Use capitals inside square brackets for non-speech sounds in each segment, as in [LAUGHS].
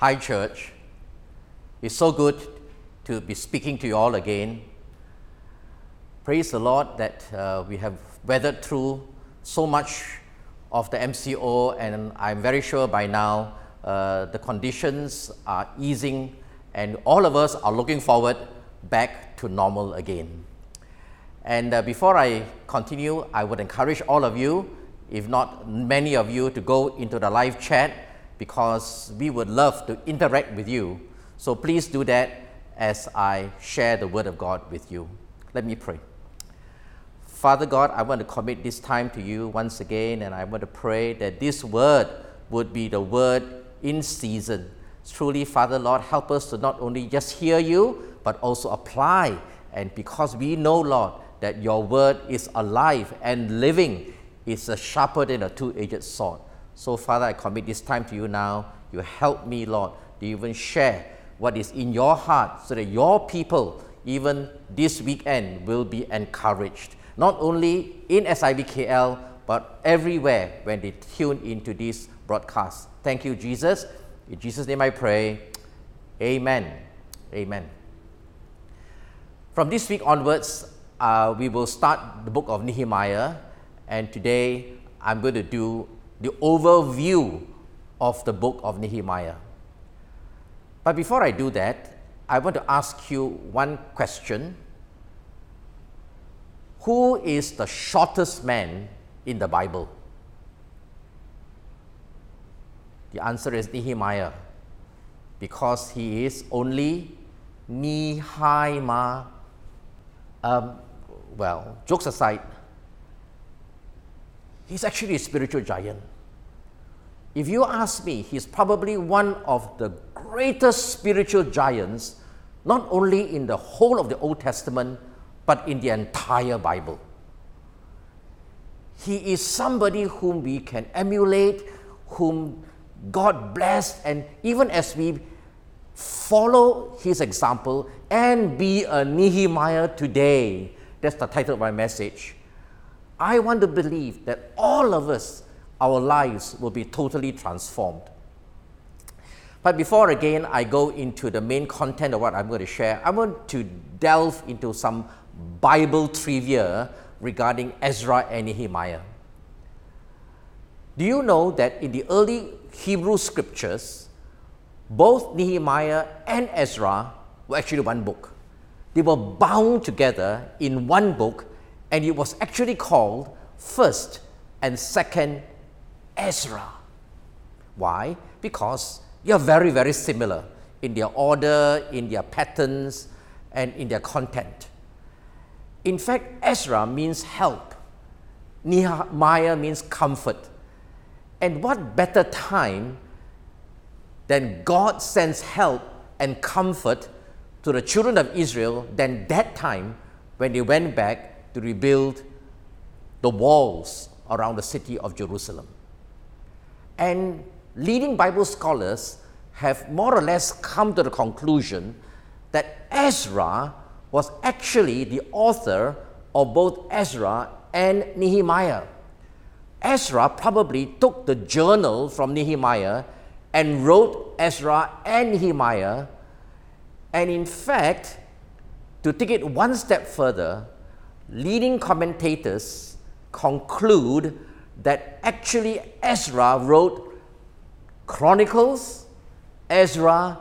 Hi, church. It's so good to be speaking to you all again. Praise the Lord that uh, we have weathered through so much of the MCO, and I'm very sure by now uh, the conditions are easing, and all of us are looking forward back to normal again. And uh, before I continue, I would encourage all of you, if not many of you, to go into the live chat because we would love to interact with you. So please do that as I share the Word of God with you. Let me pray. Father God, I want to commit this time to you once again, and I want to pray that this word would be the word in season. Truly, Father Lord, help us to not only just hear you, but also apply. And because we know, Lord, that your word is alive and living, it's a sharper than a two edged sword. So, Father, I commit this time to you now. You help me, Lord, to even share what is in your heart so that your people, even this weekend, will be encouraged not only in SIBKL, but everywhere when they tune into this broadcast. Thank you, Jesus. In Jesus' name I pray. Amen. Amen. From this week onwards, uh, we will start the book of Nehemiah, and today I'm going to do the overview of the book of Nehemiah. But before I do that, I want to ask you one question who is the shortest man in the Bible? The answer is Nehemiah, because he is only Nehemiah. Um, well, jokes aside, he's actually a spiritual giant. If you ask me, he's probably one of the greatest spiritual giants, not only in the whole of the Old Testament, but in the entire Bible. He is somebody whom we can emulate, whom God blessed, and even as we follow his example and be a Nehemiah today, that's the title of my message. I want to believe that all of us, our lives will be totally transformed. But before again I go into the main content of what I'm going to share, I want to delve into some Bible trivia regarding Ezra and Nehemiah. Do you know that in the early Hebrew scriptures, both Nehemiah and Ezra were actually one book? They were bound together in one book, and it was actually called First and Second Ezra. Why? Because they are very, very similar in their order, in their patterns, and in their content. In fact, Ezra means help, Nehemiah means comfort. And what better time than God sends help and comfort to the children of Israel than that time when they went back to rebuild the walls around the city of Jerusalem. And leading Bible scholars have more or less come to the conclusion that Ezra was actually the author of both Ezra and Nehemiah. Ezra probably took the journal from Nehemiah and wrote Ezra and Nehemiah. And in fact, to take it one step further, leading commentators conclude that actually Ezra wrote Chronicles, Ezra,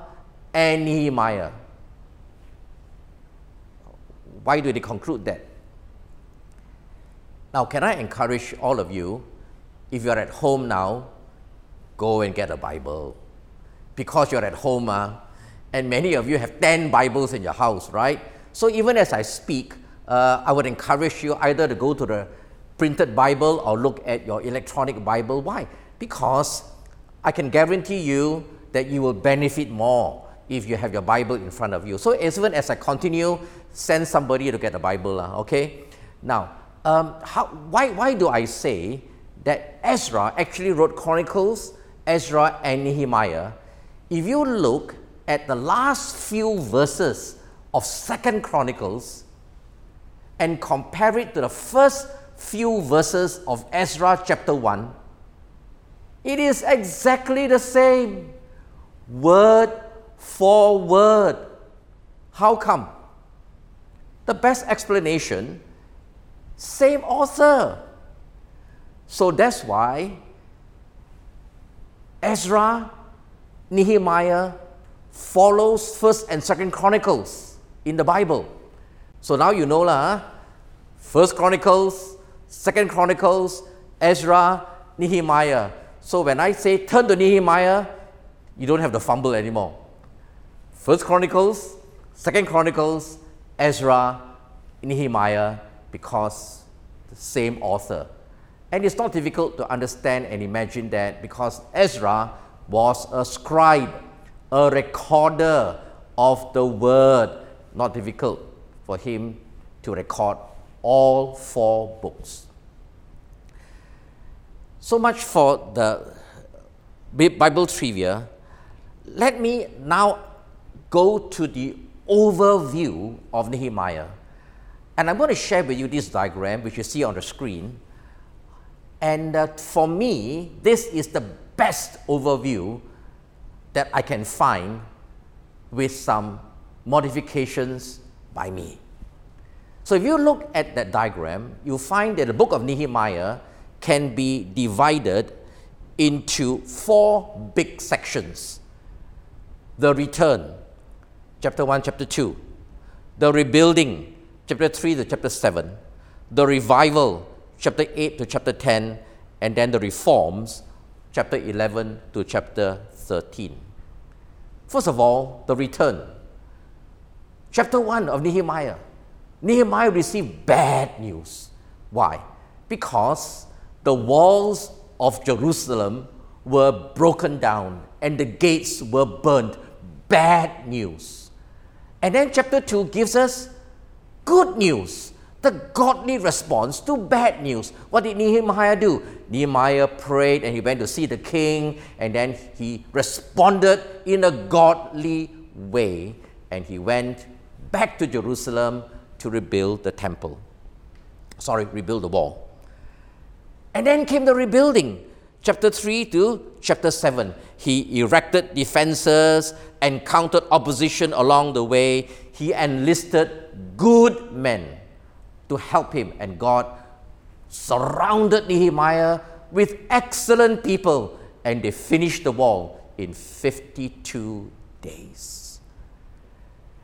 and Nehemiah. Why do they conclude that? Now, can I encourage all of you, if you're at home now, go and get a Bible. Because you're at home, uh, and many of you have 10 Bibles in your house, right? So even as I speak, uh, I would encourage you either to go to the printed Bible or look at your electronic Bible. Why? Because I can guarantee you that you will benefit more if you have your Bible in front of you. So as even as I continue send somebody to get the Bible, okay? Now, um, how, why, why do I say that Ezra actually wrote Chronicles, Ezra, and Nehemiah? If you look at the last few verses of Second Chronicles and compare it to the first few verses of Ezra chapter 1, it is exactly the same. word for word. How come? The best explanation same author. So that's why Ezra, Nehemiah follows First and Second Chronicles in the Bible. So now you know lah. First Chronicles, Second Chronicles, Ezra, Nehemiah. So when I say turn to Nehemiah, you don't have to fumble anymore. First Chronicles, Second Chronicles, Ezra, Nehemiah, because the same author. And it's not difficult to understand and imagine that because Ezra was a scribe, a recorder of the word. Not difficult for him to record all four books. So much for the Bible trivia. Let me now go to the overview of Nehemiah. And I'm going to share with you this diagram, which you see on the screen. And uh, for me, this is the best overview that I can find with some modifications by me. So if you look at that diagram, you'll find that the book of Nehemiah can be divided into four big sections. The return, chapter 1, chapter 2. The rebuilding, chapter 3 to chapter 7, the revival, chapter 8 to chapter 10, and then the reforms, chapter 11 to chapter 13. First of all, the return. Chapter 1 of Nehemiah. Nehemiah received bad news. Why? Because the walls of Jerusalem were broken down and the gates were burned. Bad news. And then chapter 2 gives us good news, the godly response to bad news. What did Nehemiah do? Nehemiah prayed and he went to see the king, and then he responded in a godly way, and he went back to Jerusalem to rebuild the temple. Sorry, rebuild the wall. And then came the rebuilding. Chapter 3 to chapter 7. He erected defenses, encountered opposition along the way. He enlisted good men to help him, and God surrounded Nehemiah with excellent people, and they finished the wall in 52 days.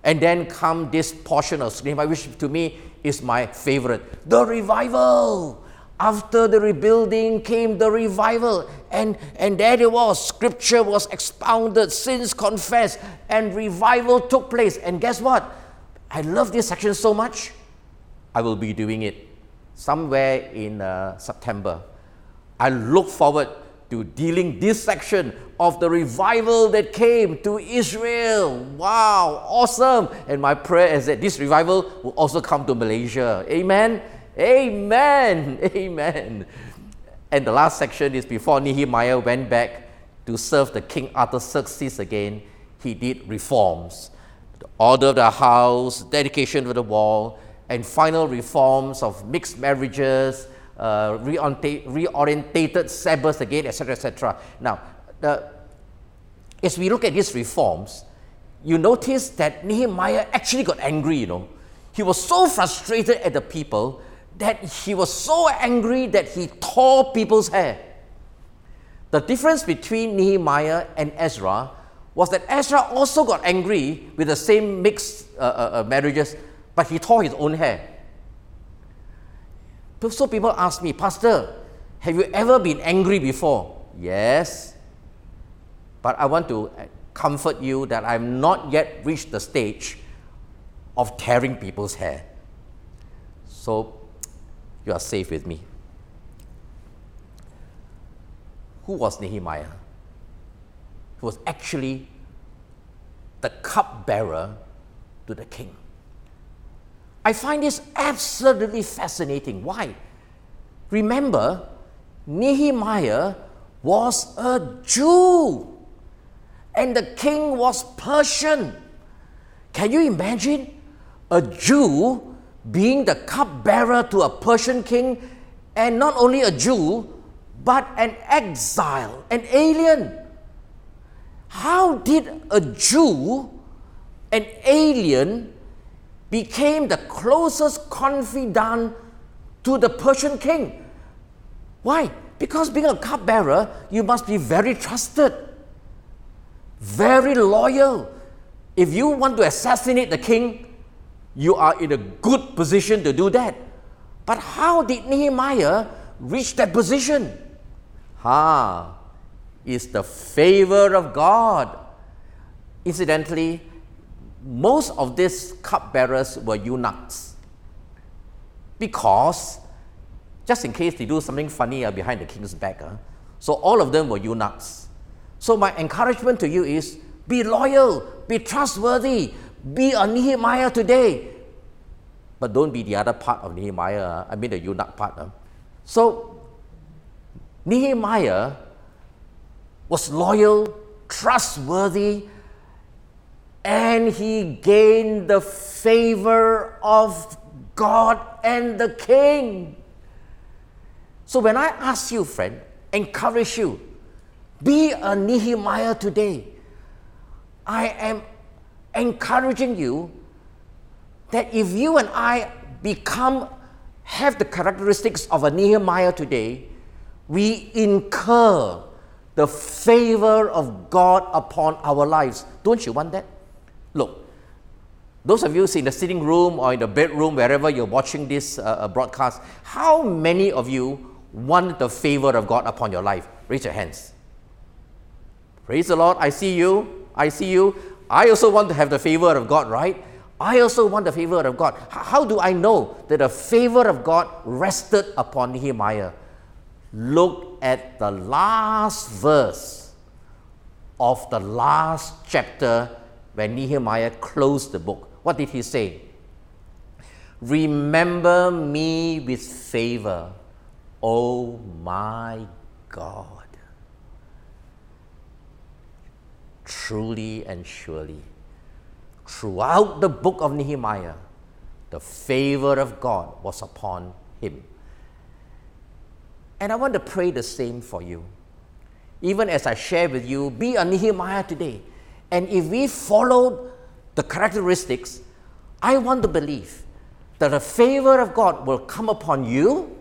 And then come this portion of Nehemiah, which to me is my favorite the revival. After the rebuilding came the revival, and, and there it was. Scripture was expounded, sins confessed, and revival took place. And guess what? I love this section so much, I will be doing it somewhere in uh, September. I look forward to dealing this section of the revival that came to Israel. Wow, awesome. And my prayer is that this revival will also come to Malaysia. Amen. Amen. [LAUGHS] Amen. And the last section is before Nehemiah went back to serve the King Artaxerxes again, he did reforms The order of the house, dedication of the wall, and final reforms of mixed marriages, uh, reorientated Sabbath again, etc., etc. Now, the, as we look at these reforms, you notice that Nehemiah actually got angry, you know. He was so frustrated at the people that he was so angry that he tore people's hair. The difference between Nehemiah and Ezra was that Ezra also got angry with the same mixed uh, uh, uh, marriages, but he tore his own hair. So people ask me, Pastor, have you ever been angry before? Yes. But I want to uh, comfort you that I've not yet reached the stage of tearing people's hair. So you are safe with me. Who was Nehemiah? He was actually the cupbearer to the king. I find this absolutely fascinating. Why? Remember, Nehemiah was a Jew and the king was Persian. Can you imagine a Jew being the cupbearer to a Persian king and not only a Jew, but an exile, an alien? How did a Jew, an alien, became the closest confidant to the Persian king? Why? Because being a cupbearer, you must be very trusted, very loyal. If you want to assassinate the king, you are in a good position to do that. But how did Nehemiah reach that position? Ha, is the favor of God. Incidentally, most of these cupbearers were eunuchs because just in case they do something funny uh, behind the king's back. Uh, so all of them were eunuchs. So my encouragement to you is be loyal, be trustworthy, be a Nehemiah today. But don't be the other part of Nehemiah, uh, I mean the eunuch part. Uh. So Nehemiah was loyal, trustworthy, and he gained the favor of God and the king. So when I ask you, friend, encourage you, be a Nehemiah today. I am encouraging you that if you and I become, have the characteristics of a Nehemiah today, we incur the favor of God upon our lives. Don't you want that? Look, those of you in the sitting room or in the bedroom, wherever you're watching this uh, uh broadcast, how many of you want the favor of God upon your life? Raise your hands. Praise the Lord. I see you. I see you. I also want to have the favor of God, right? I also want the favor of God. How do I know that the favor of God rested upon Nehemiah? Look at the last verse of the last chapter when Nehemiah closed the book. What did he say? Remember me with favor Oh my God. Truly and surely, throughout the book of Nehemiah, the favor of God was upon him. And I want to pray the same for you. Even as I share with you, be a Nehemiah today. And if we follow the characteristics, I want to believe that the favor of God will come upon you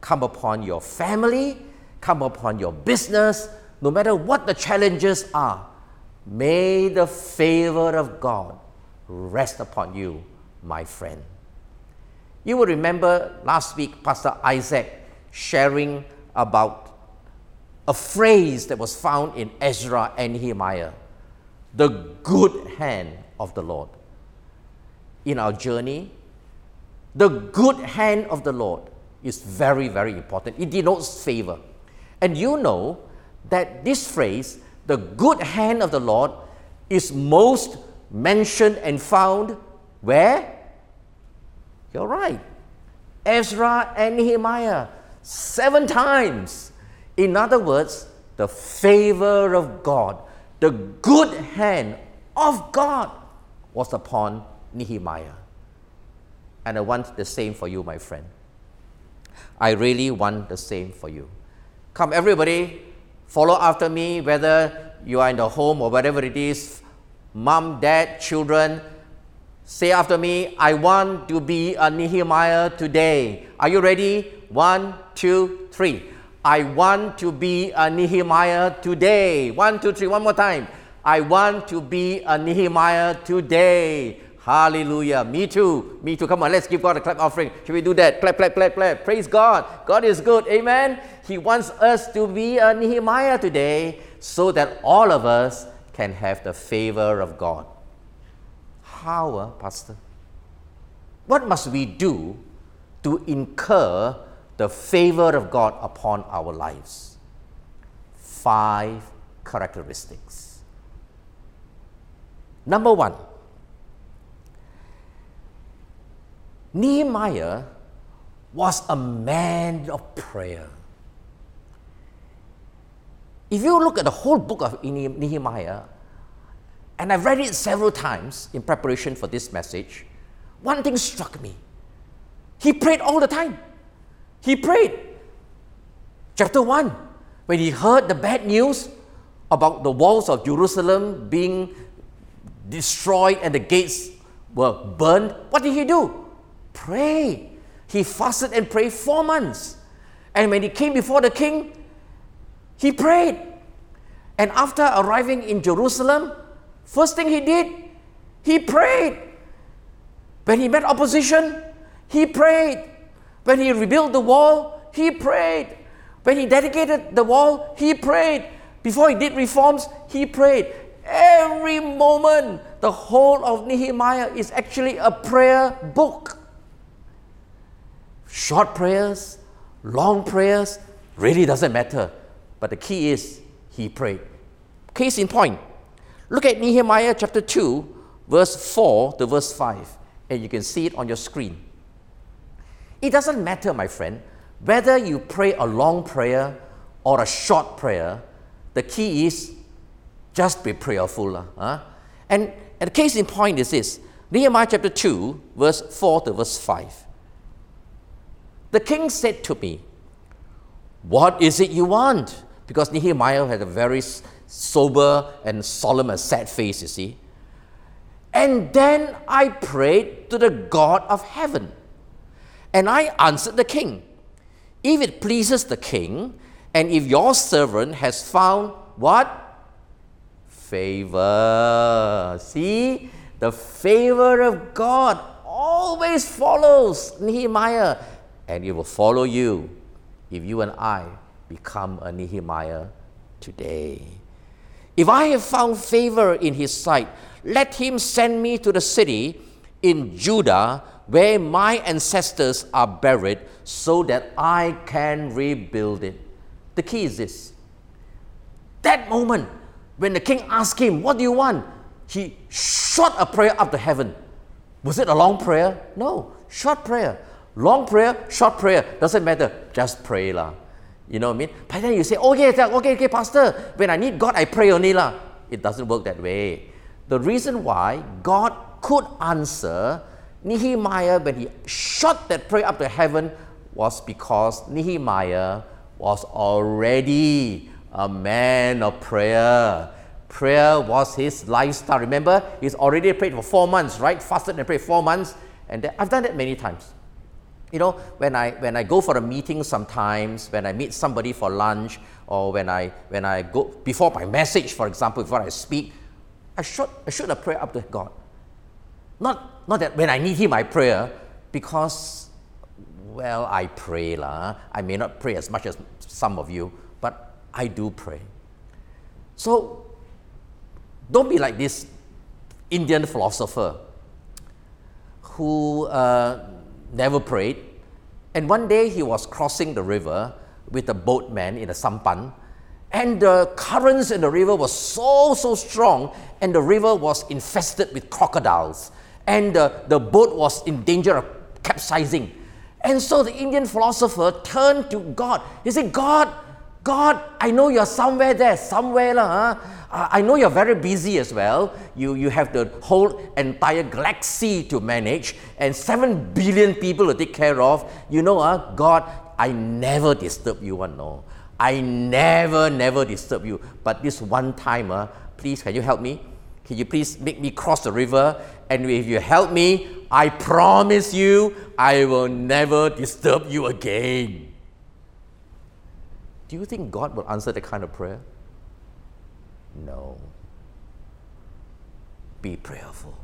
come upon your family, come upon your business, no matter what the challenges are. May the favor of God rest upon you, my friend. You will remember last week, Pastor Isaac sharing about a phrase that was found in Ezra and Nehemiah the good hand of the Lord. In our journey, the good hand of the Lord is very, very important. It denotes favor. And you know that this phrase, the good hand of the Lord, is most mentioned and found where? You're right. Ezra and Nehemiah, seven times. In other words, the favor of God, the good hand of God was upon Nehemiah. And I want the same for you, my friend. I really want the same for you. Come, everybody, follow after me, whether you are in the home or whatever it is mom, dad, children. Say after me, I want to be a Nehemiah today. Are you ready? One, two, three. I want to be a Nehemiah today. One, two, three, one more time. I want to be a Nehemiah today. Hallelujah. Me too. Me too. Come on, let's give God a clap offering. Should we do that? Clap, clap, clap, clap. Praise God. God is good. Amen. He wants us to be a Nehemiah today so that all of us can have the favor of God. How, uh, Pastor? What must we do to incur the favor of God upon our lives? Five characteristics. Number one, Nehemiah was a man of prayer. If you look at the whole book of Nehemiah, and I've read it several times in preparation for this message, one thing struck me. He prayed all the time. He prayed. Chapter 1, when he heard the bad news about the walls of Jerusalem being destroyed and the gates were burned, what did he do? Pray. He fasted and prayed four months. And when he came before the king, he prayed. And after arriving in Jerusalem, first thing he did, he prayed. When he met opposition, he prayed. When he rebuilt the wall, he prayed. When he dedicated the wall, he prayed. Before he did reforms, he prayed. Every moment, the whole of Nehemiah is actually a prayer book. Short prayers, long prayers, really doesn't matter. But the key is he prayed. Case in point, look at Nehemiah chapter 2, verse 4 to verse 5, and you can see it on your screen. It doesn't matter, my friend, whether you pray a long prayer or a short prayer, the key is just be prayerful. Huh? And, and the case in point is this Nehemiah chapter 2, verse 4 to verse 5. The king said to me, What is it you want? Because Nehemiah had a very sober and solemn and sad face, you see. And then I prayed to the God of heaven. And I answered the king, If it pleases the king, and if your servant has found what? Favor. See, the favor of God always follows Nehemiah, and it will follow you if you and I become a Nehemiah today. If I have found favor in his sight, let him send me to the city in Judah where my ancestors are buried so that I can rebuild it. The key is this. That moment, when the king asked him, What do you want? he shot a prayer up to heaven. Was it a long prayer? No, short prayer. Long prayer, short prayer, doesn't matter. Just pray. lah. You know what I mean? But then you say, okay, okay, okay, Pastor, when I need God, I pray only. lah. It doesn't work that way. The reason why God could answer Nehemiah when he shot that prayer up to heaven was because Nehemiah was already a man of prayer. Prayer was his lifestyle. Remember, he's already prayed for four months, right? Fasted and prayed four months. And I've done that many times. You know, when I, when I go for a meeting sometimes, when I meet somebody for lunch, or when I, when I go, before my message, for example, before I speak, I should, I should a up to God. Not, not that when I need Him, I pray, because, well, I pray. La. I may not pray as much as some of you, but I do pray. So, don't be like this Indian philosopher who uh, never prayed. And one day he was crossing the river with a boatman in a sampan, and the currents in the river were so, so strong, and the river was infested with crocodiles and the, the boat was in danger of capsizing. And so the Indian philosopher turned to God. He said, God, God, I know you're somewhere there, somewhere. Huh? I know you're very busy as well. You, you have the whole entire galaxy to manage and 7 billion people to take care of. You know, uh, God, I never disturb you, one, no. I never, never disturb you. But this one time, uh, please, can you help me? Can you please make me cross the river? And if you help me, I promise you, I will never disturb you again. Do you think God will answer that kind of prayer? No. Be prayerful.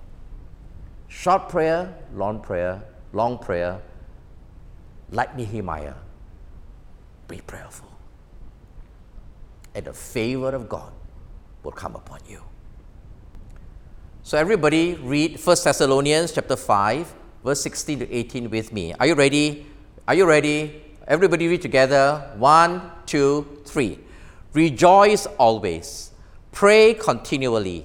Short prayer, long prayer, long prayer, like Nehemiah. Be prayerful. And the favor of God will come upon you. So everybody read 1 Thessalonians chapter 5, verse 16 to 18 with me. Are you ready? Are you ready? Everybody read together. One, two, three. Rejoice always. Pray continually.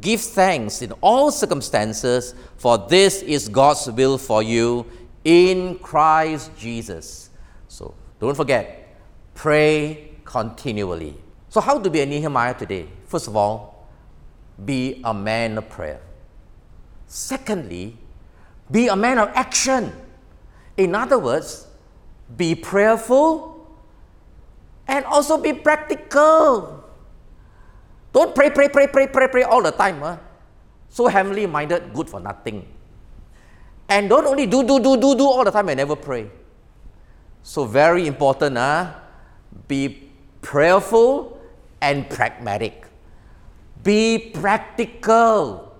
Give thanks in all circumstances, for this is God's will for you in Christ Jesus. So don't forget, pray continually. So, how to be a Nehemiah today? First of all, be a man of prayer. Secondly, be a man of action. In other words, be prayerful and also be practical. Don't pray, pray, pray, pray, pray, pray all the time. Huh? So heavenly minded, good for nothing. And don't only do, do, do, do, do all the time and never pray. So very important, huh? be prayerful and pragmatic. Be practical.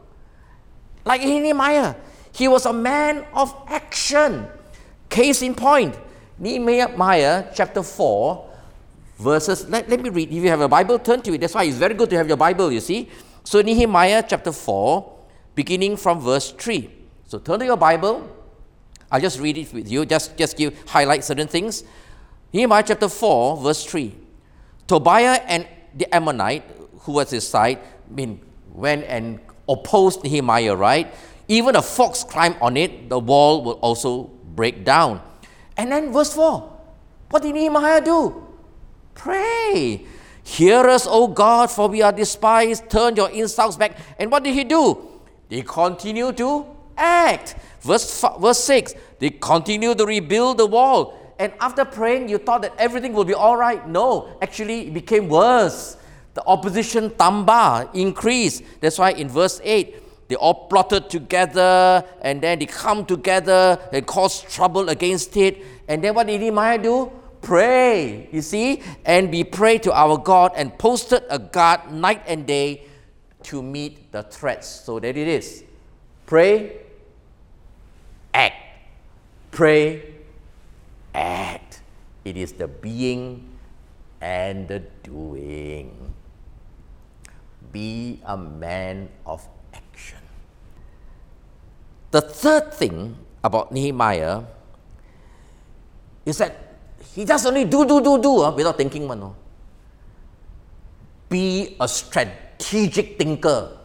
Like Nehemiah, he was a man of action. Case in point, Nehemiah chapter 4, verses, let, let me read. If you have a Bible, turn to it. That's why it's very good to have your Bible, you see. So Nehemiah chapter 4, beginning from verse 3. So turn to your Bible. I'll just read it with you, just, just give highlight certain things. Nehemiah chapter 4, verse 3. Tobiah and the Ammonite, who was his side, mean, went and opposed Nehemiah, right? Even a fox climbed on it, the wall will also break down. And then verse 4. What did Nehemiah do? Pray. Hear us, O God, for we are despised. Turn your insults back. And what did he do? They continue to act. Verse, verse 6 They continue to rebuild the wall. And after praying, you thought that everything will be all right. No, actually, it became worse. The opposition tamba increased. That's why in verse 8, they all plotted together and then they come together and cause trouble against it. And then what did Nehemiah do? Pray, you see, and we pray to our God and posted a guard night and day to meet the threats. So there it is. Pray, act. Pray, act. It is the being and the doing. Be a man of action. The third thing about Nehemiah is that he just only do, do, do, do uh, without thinking. Man, no? Be a strategic thinker.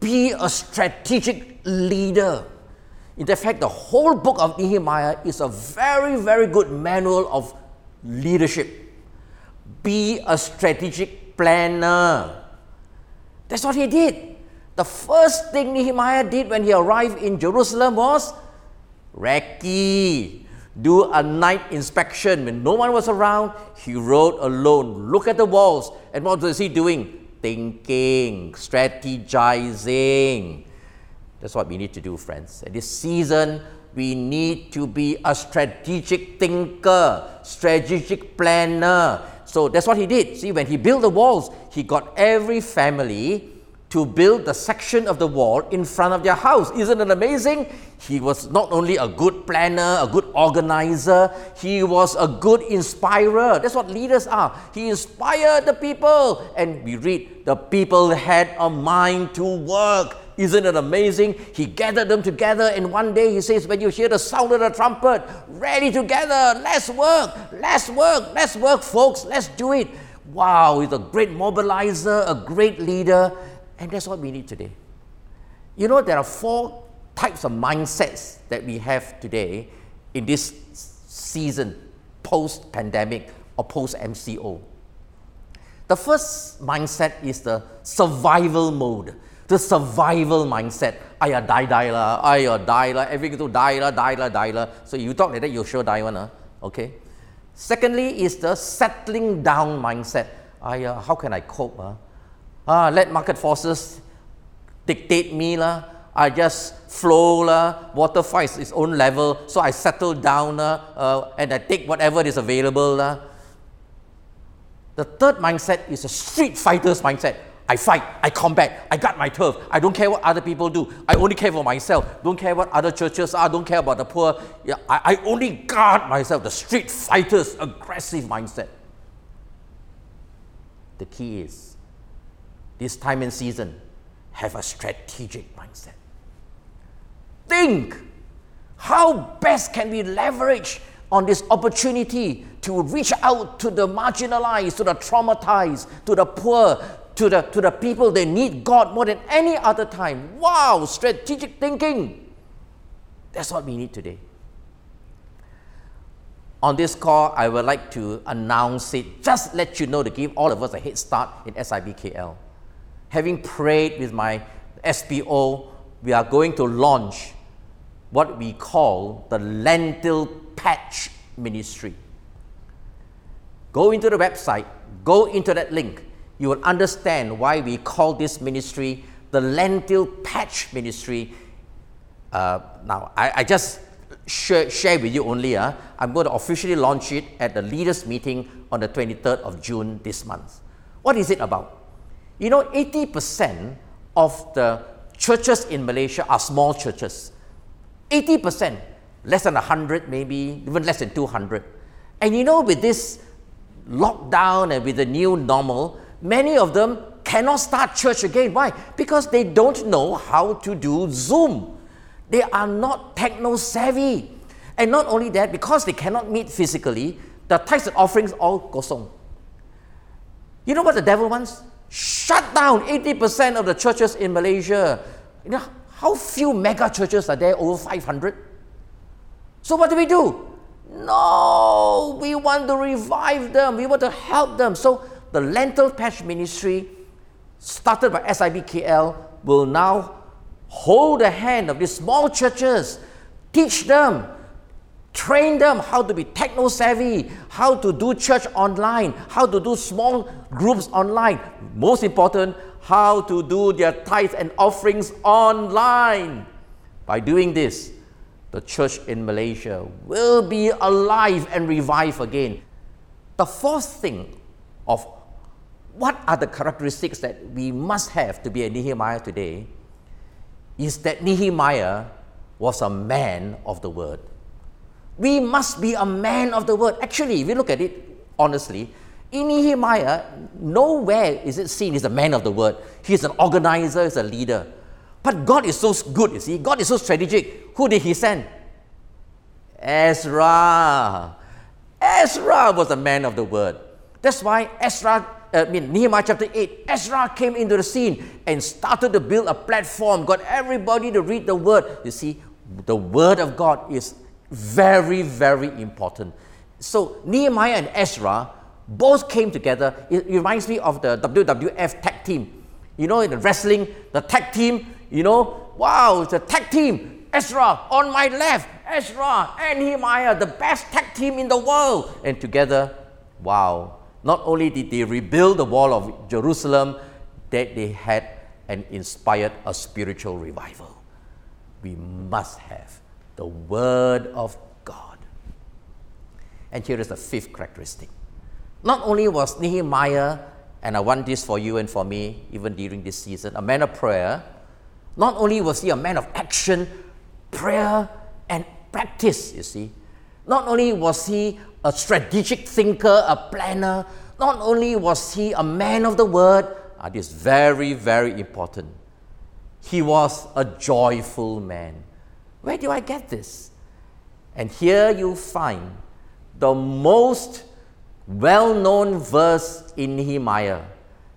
Be a strategic leader. In fact, the whole book of Nehemiah is a very, very good manual of leadership. Be a strategic planner. That's what he did. The first thing Nehemiah did when he arrived in Jerusalem was recce, do a night inspection. When no one was around, he rode alone. Look at the walls. And what was he doing? Thinking, strategizing. That's what we need to do, friends. At this season, we need to be a strategic thinker, strategic planner. So that's what he did. See, when he built the walls, he got every family to build the section of the wall in front of their house. Isn't it amazing? He was not only a good planner, a good organizer, he was a good inspirer. That's what leaders are. He inspired the people. And we read, the people had a mind to work. Isn't it amazing? He gathered them together, and one day he says, When you hear the sound of the trumpet, ready together, let's work, let's work, let's work, folks, let's do it. Wow, he's a great mobilizer, a great leader, and that's what we need today. You know, there are four types of mindsets that we have today in this season, post pandemic or post MCO. The first mindset is the survival mode the survival mindset. Aya die die la, aya die la, everything to die la, die la, die la. So you talk like that, you sure die one, huh? okay? Secondly is the settling down mindset. Aya, how can I cope? Huh? Ah, let market forces dictate me la. I just flow la, water finds its own level, so I settle down la, uh, and I take whatever is available la. The third mindset is a street fighter's mindset. I fight, I combat, I got my turf. I don't care what other people do. I only care for myself. Don't care what other churches are. Don't care about the poor. Yeah, I, I only guard myself. The street fighter's aggressive mindset. The key is this time and season, have a strategic mindset. Think how best can we leverage on this opportunity to reach out to the marginalized, to the traumatized, to the poor, to the, to the people, they need God more than any other time. Wow, strategic thinking. That's what we need today. On this call, I would like to announce it, just let you know to give all of us a head start in SIBKL. Having prayed with my SPO, we are going to launch what we call the lentil patch ministry. Go into the website, go into that link, you will understand why we call this ministry the Lentil Patch Ministry. Uh, now, I, I just share, share, with you only. Uh, I'm going to officially launch it at the leaders' meeting on the 23rd of June this month. What is it about? You know, 80% of the churches in Malaysia are small churches. 80%, less than 100, maybe even less than 200. And you know, with this lockdown and with the new normal, many of them cannot start church again. Why? Because they don't know how to do Zoom. They are not techno savvy. And not only that, because they cannot meet physically, the tithes and offerings all kosong. You know what the devil wants? Shut down 80% of the churches in Malaysia. You know, how few mega churches are there? Over 500. So what do we do? No, we want to revive them. We want to help them. So the Lentil Patch Ministry, started by SIBKL, will now hold the hand of these small churches, teach them, train them how to be techno savvy, how to do church online, how to do small groups online. Most important, how to do their tithes and offerings online. By doing this, the church in Malaysia will be alive and revive again. The fourth thing of what are the characteristics that we must have to be a Nehemiah today is that Nehemiah was a man of the word. We must be a man of the word. Actually, if you look at it honestly, in Nehemiah, nowhere is it seen he's a man of the word. He's an organizer, he's a leader. But God is so good, you see. God is so strategic. Who did he send? Ezra. Ezra was a man of the word. That's why Ezra I mean, Nehemiah chapter 8, Ezra came into the scene and started to build a platform, got everybody to read the word. You see, the word of God is very, very important. So, Nehemiah and Ezra both came together. It reminds me of the WWF tag team. You know, in the wrestling, the tag team, you know, wow, it's a tag team. Ezra on my left, Ezra and Nehemiah, the best tag team in the world. And together, wow, not only did they rebuild the wall of Jerusalem, that they had and inspired a spiritual revival. We must have the Word of God. And here is the fifth characteristic. Not only was Nehemiah, and I want this for you and for me, even during this season, a man of prayer, not only was he a man of action, prayer, and practice, you see, not only was he a strategic thinker, a planner, not only was he a man of the word, uh, this is very, very important. He was a joyful man. Where do I get this? And here you find the most well known verse in Nehemiah.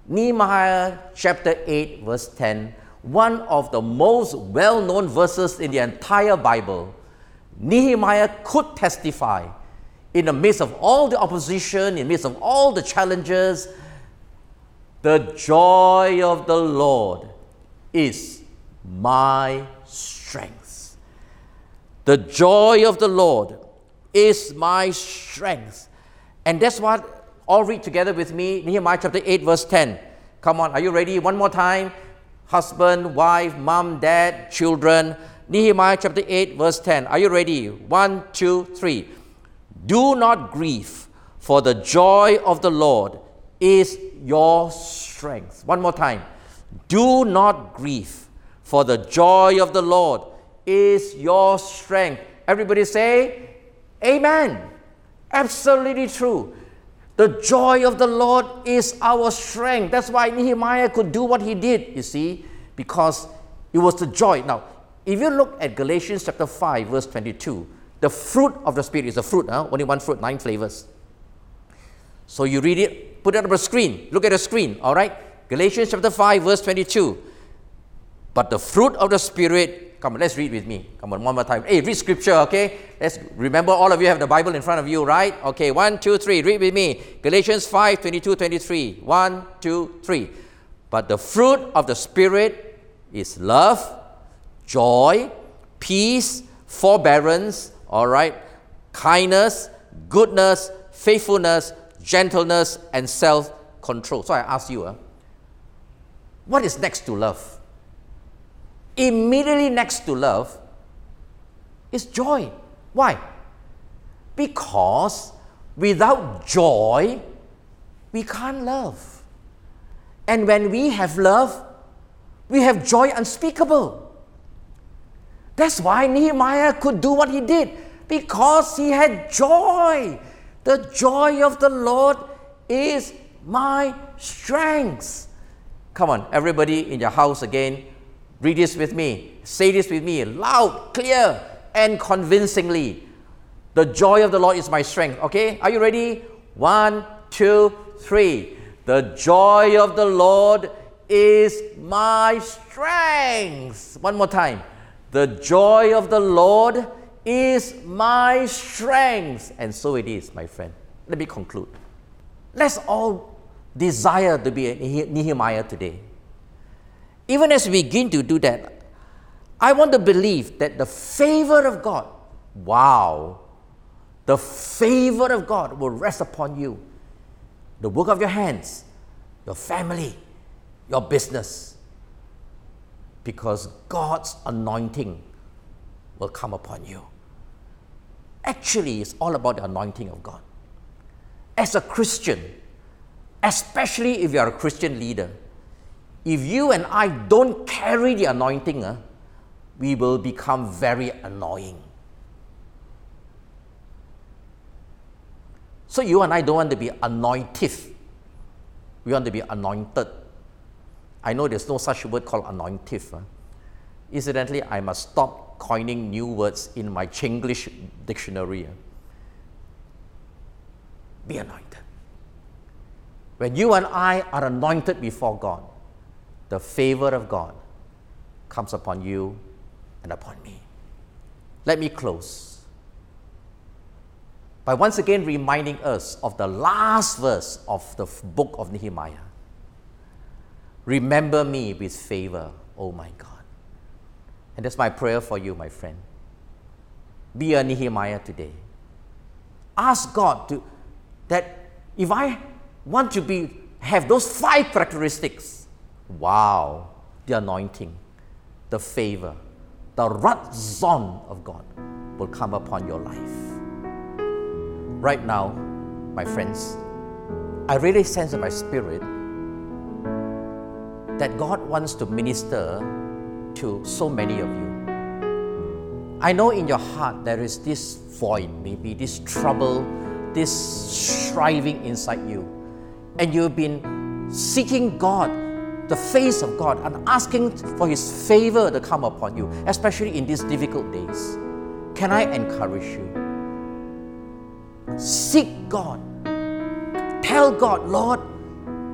Nehemiah chapter 8, verse 10, one of the most well known verses in the entire Bible. Nehemiah could testify in the midst of all the opposition, in the midst of all the challenges, the joy of the Lord is my strength. The joy of the Lord is my strength. And that's what, all read together with me, Nehemiah chapter 8, verse 10. Come on, are you ready? One more time. Husband, wife, mom, dad, children. Nehemiah chapter 8, verse 10. Are you ready? One, two, three. Do not grieve, for the joy of the Lord is your strength. One more time. Do not grieve, for the joy of the Lord is your strength. Everybody say, Amen. Absolutely true. The joy of the Lord is our strength. That's why Nehemiah could do what he did, you see, because it was the joy. Now, if you look at Galatians chapter 5, verse 22, the fruit of the Spirit is a fruit, huh? only one fruit, nine flavors. So you read it, put it on the screen, look at the screen, all right? Galatians chapter 5, verse 22. But the fruit of the Spirit, come on, let's read with me. Come on, one more time. Hey, read scripture, okay? Let's remember all of you have the Bible in front of you, right? Okay, one, two, three, read with me. Galatians 5, 22, 23. One, two, three. But the fruit of the Spirit is love, joy, peace, forbearance, all right? Kindness, goodness, faithfulness, gentleness, and self control. So I ask you, uh, what is next to love? Immediately next to love is joy. Why? Because without joy, we can't love. And when we have love, we have joy unspeakable. That's why Nehemiah could do what he did, because he had joy. The joy of the Lord is my strength. Come on, everybody in your house again, read this with me. Say this with me loud, clear, and convincingly. The joy of the Lord is my strength. Okay, are you ready? One, two, three. The joy of the Lord is my strength. One more time. The joy of the Lord is my strength. And so it is, my friend. Let me conclude. Let's all desire to be a Nehemiah today. Even as we begin to do that, I want to believe that the favor of God, wow, the favor of God will rest upon you. The work of your hands, your family, your business. Because God's anointing will come upon you. Actually, it's all about the anointing of God. As a Christian, especially if you are a Christian leader, if you and I don't carry the anointing, uh, we will become very annoying. So you and I don't want to be anointed. We want to be anointed. I know there's no such word called anointed. Huh? Incidentally, I must stop coining new words in my Chinglish dictionary. Huh? Be anointed. When you and I are anointed before God, the favor of God comes upon you and upon me. Let me close by once again reminding us of the last verse of the book of Nehemiah. Remember me with favor, oh my God. And that's my prayer for you, my friend. Be a Nehemiah today. Ask God to that if I want to be have those five characteristics, wow, the anointing, the favor, the ratzon of God will come upon your life right now, my friends, I really sense in my spirit that God wants to minister to so many of you. I know in your heart there is this void, maybe this trouble, this striving inside you, and you've been seeking God, the face of God, and asking for His favor to come upon you, especially in these difficult days. Can I encourage you? Seek God. Tell God, Lord,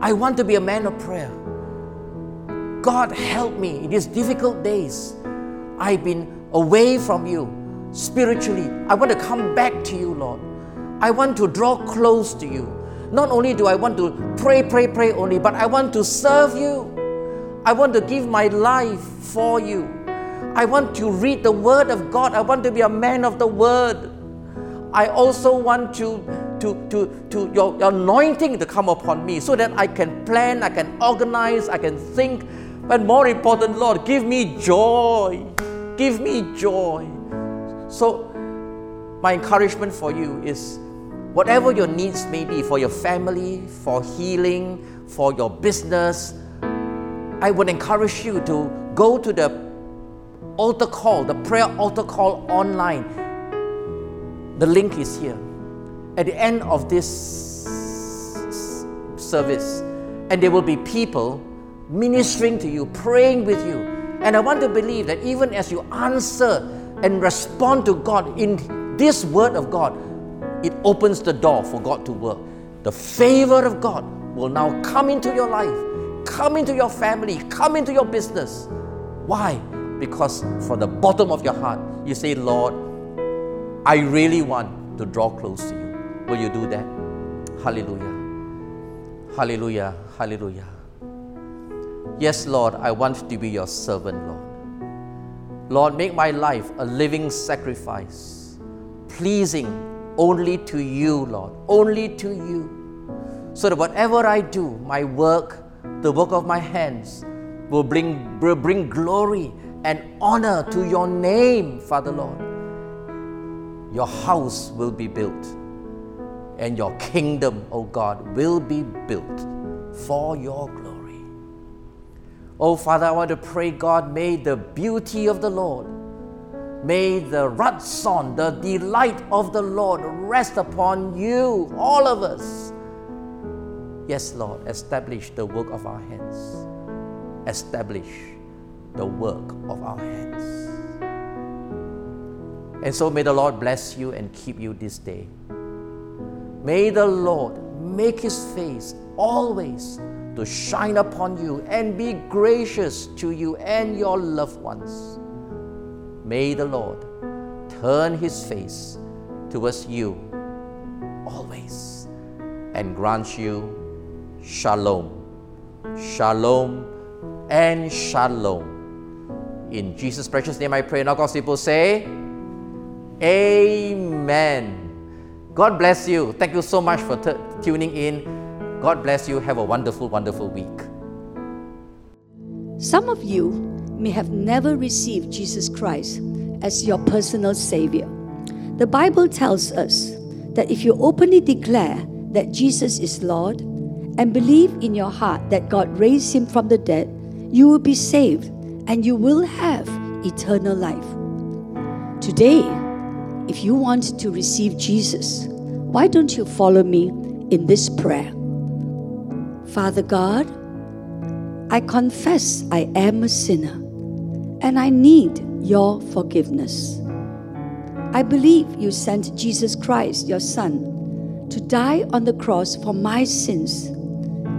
I want to be a man of prayer. God, help me in these difficult days. I've been away from you spiritually. I want to come back to you, Lord. I want to draw close to you. Not only do I want to pray, pray, pray only, but I want to serve you. I want to give my life for you. I want to read the Word of God. I want to be a man of the Word. I also want to, to, to, to your, your anointing to come upon me so that I can plan, I can organize, I can think. But more important, Lord, give me joy. Give me joy. So, my encouragement for you is whatever your needs may be for your family, for healing, for your business, I would encourage you to go to the altar call, the prayer altar call online the link is here. At the end of this service, and there will be people ministering to you, praying with you. And I want to believe that even as you answer and respond to God in this word of God, it opens the door for God to work. The favor of God will now come into your life, come into your family, come into your business. Why? Because from the bottom of your heart, you say, Lord, I really want to draw close to you. Will you do that? Hallelujah. Hallelujah. Hallelujah. Yes, Lord, I want to be your servant, Lord. Lord, make my life a living sacrifice, pleasing only to you, Lord, only to you, so that whatever I do, my work, the work of my hands, will bring, will bring glory and honor to your name, Father Lord. Your house will be built, and your kingdom, O oh God, will be built for your glory. Oh, Father, I want to pray, God, may the beauty of the Lord, may the ratson, the delight of the Lord rest upon you, all of us. Yes, Lord, establish the work of our hands. Establish the work of our hands. And so may the Lord bless you and keep you this day. May the Lord make his face always to shine upon you and be gracious to you and your loved ones. May the Lord turn his face towards you always and grant you shalom, shalom, and shalom. In Jesus' precious name I pray. And God's people say, Amen. God bless you. Thank you so much for t- tuning in. God bless you. Have a wonderful, wonderful week. Some of you may have never received Jesus Christ as your personal Savior. The Bible tells us that if you openly declare that Jesus is Lord and believe in your heart that God raised him from the dead, you will be saved and you will have eternal life. Today, if you want to receive Jesus, why don't you follow me in this prayer? Father God, I confess I am a sinner and I need your forgiveness. I believe you sent Jesus Christ, your Son, to die on the cross for my sins.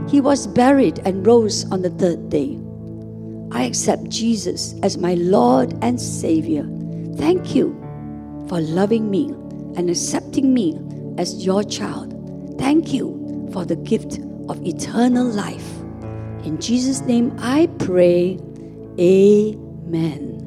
He was buried and rose on the third day. I accept Jesus as my Lord and Savior. Thank you for loving me and accepting me as your child. Thank you for the gift of eternal life. In Jesus' name I pray. Amen.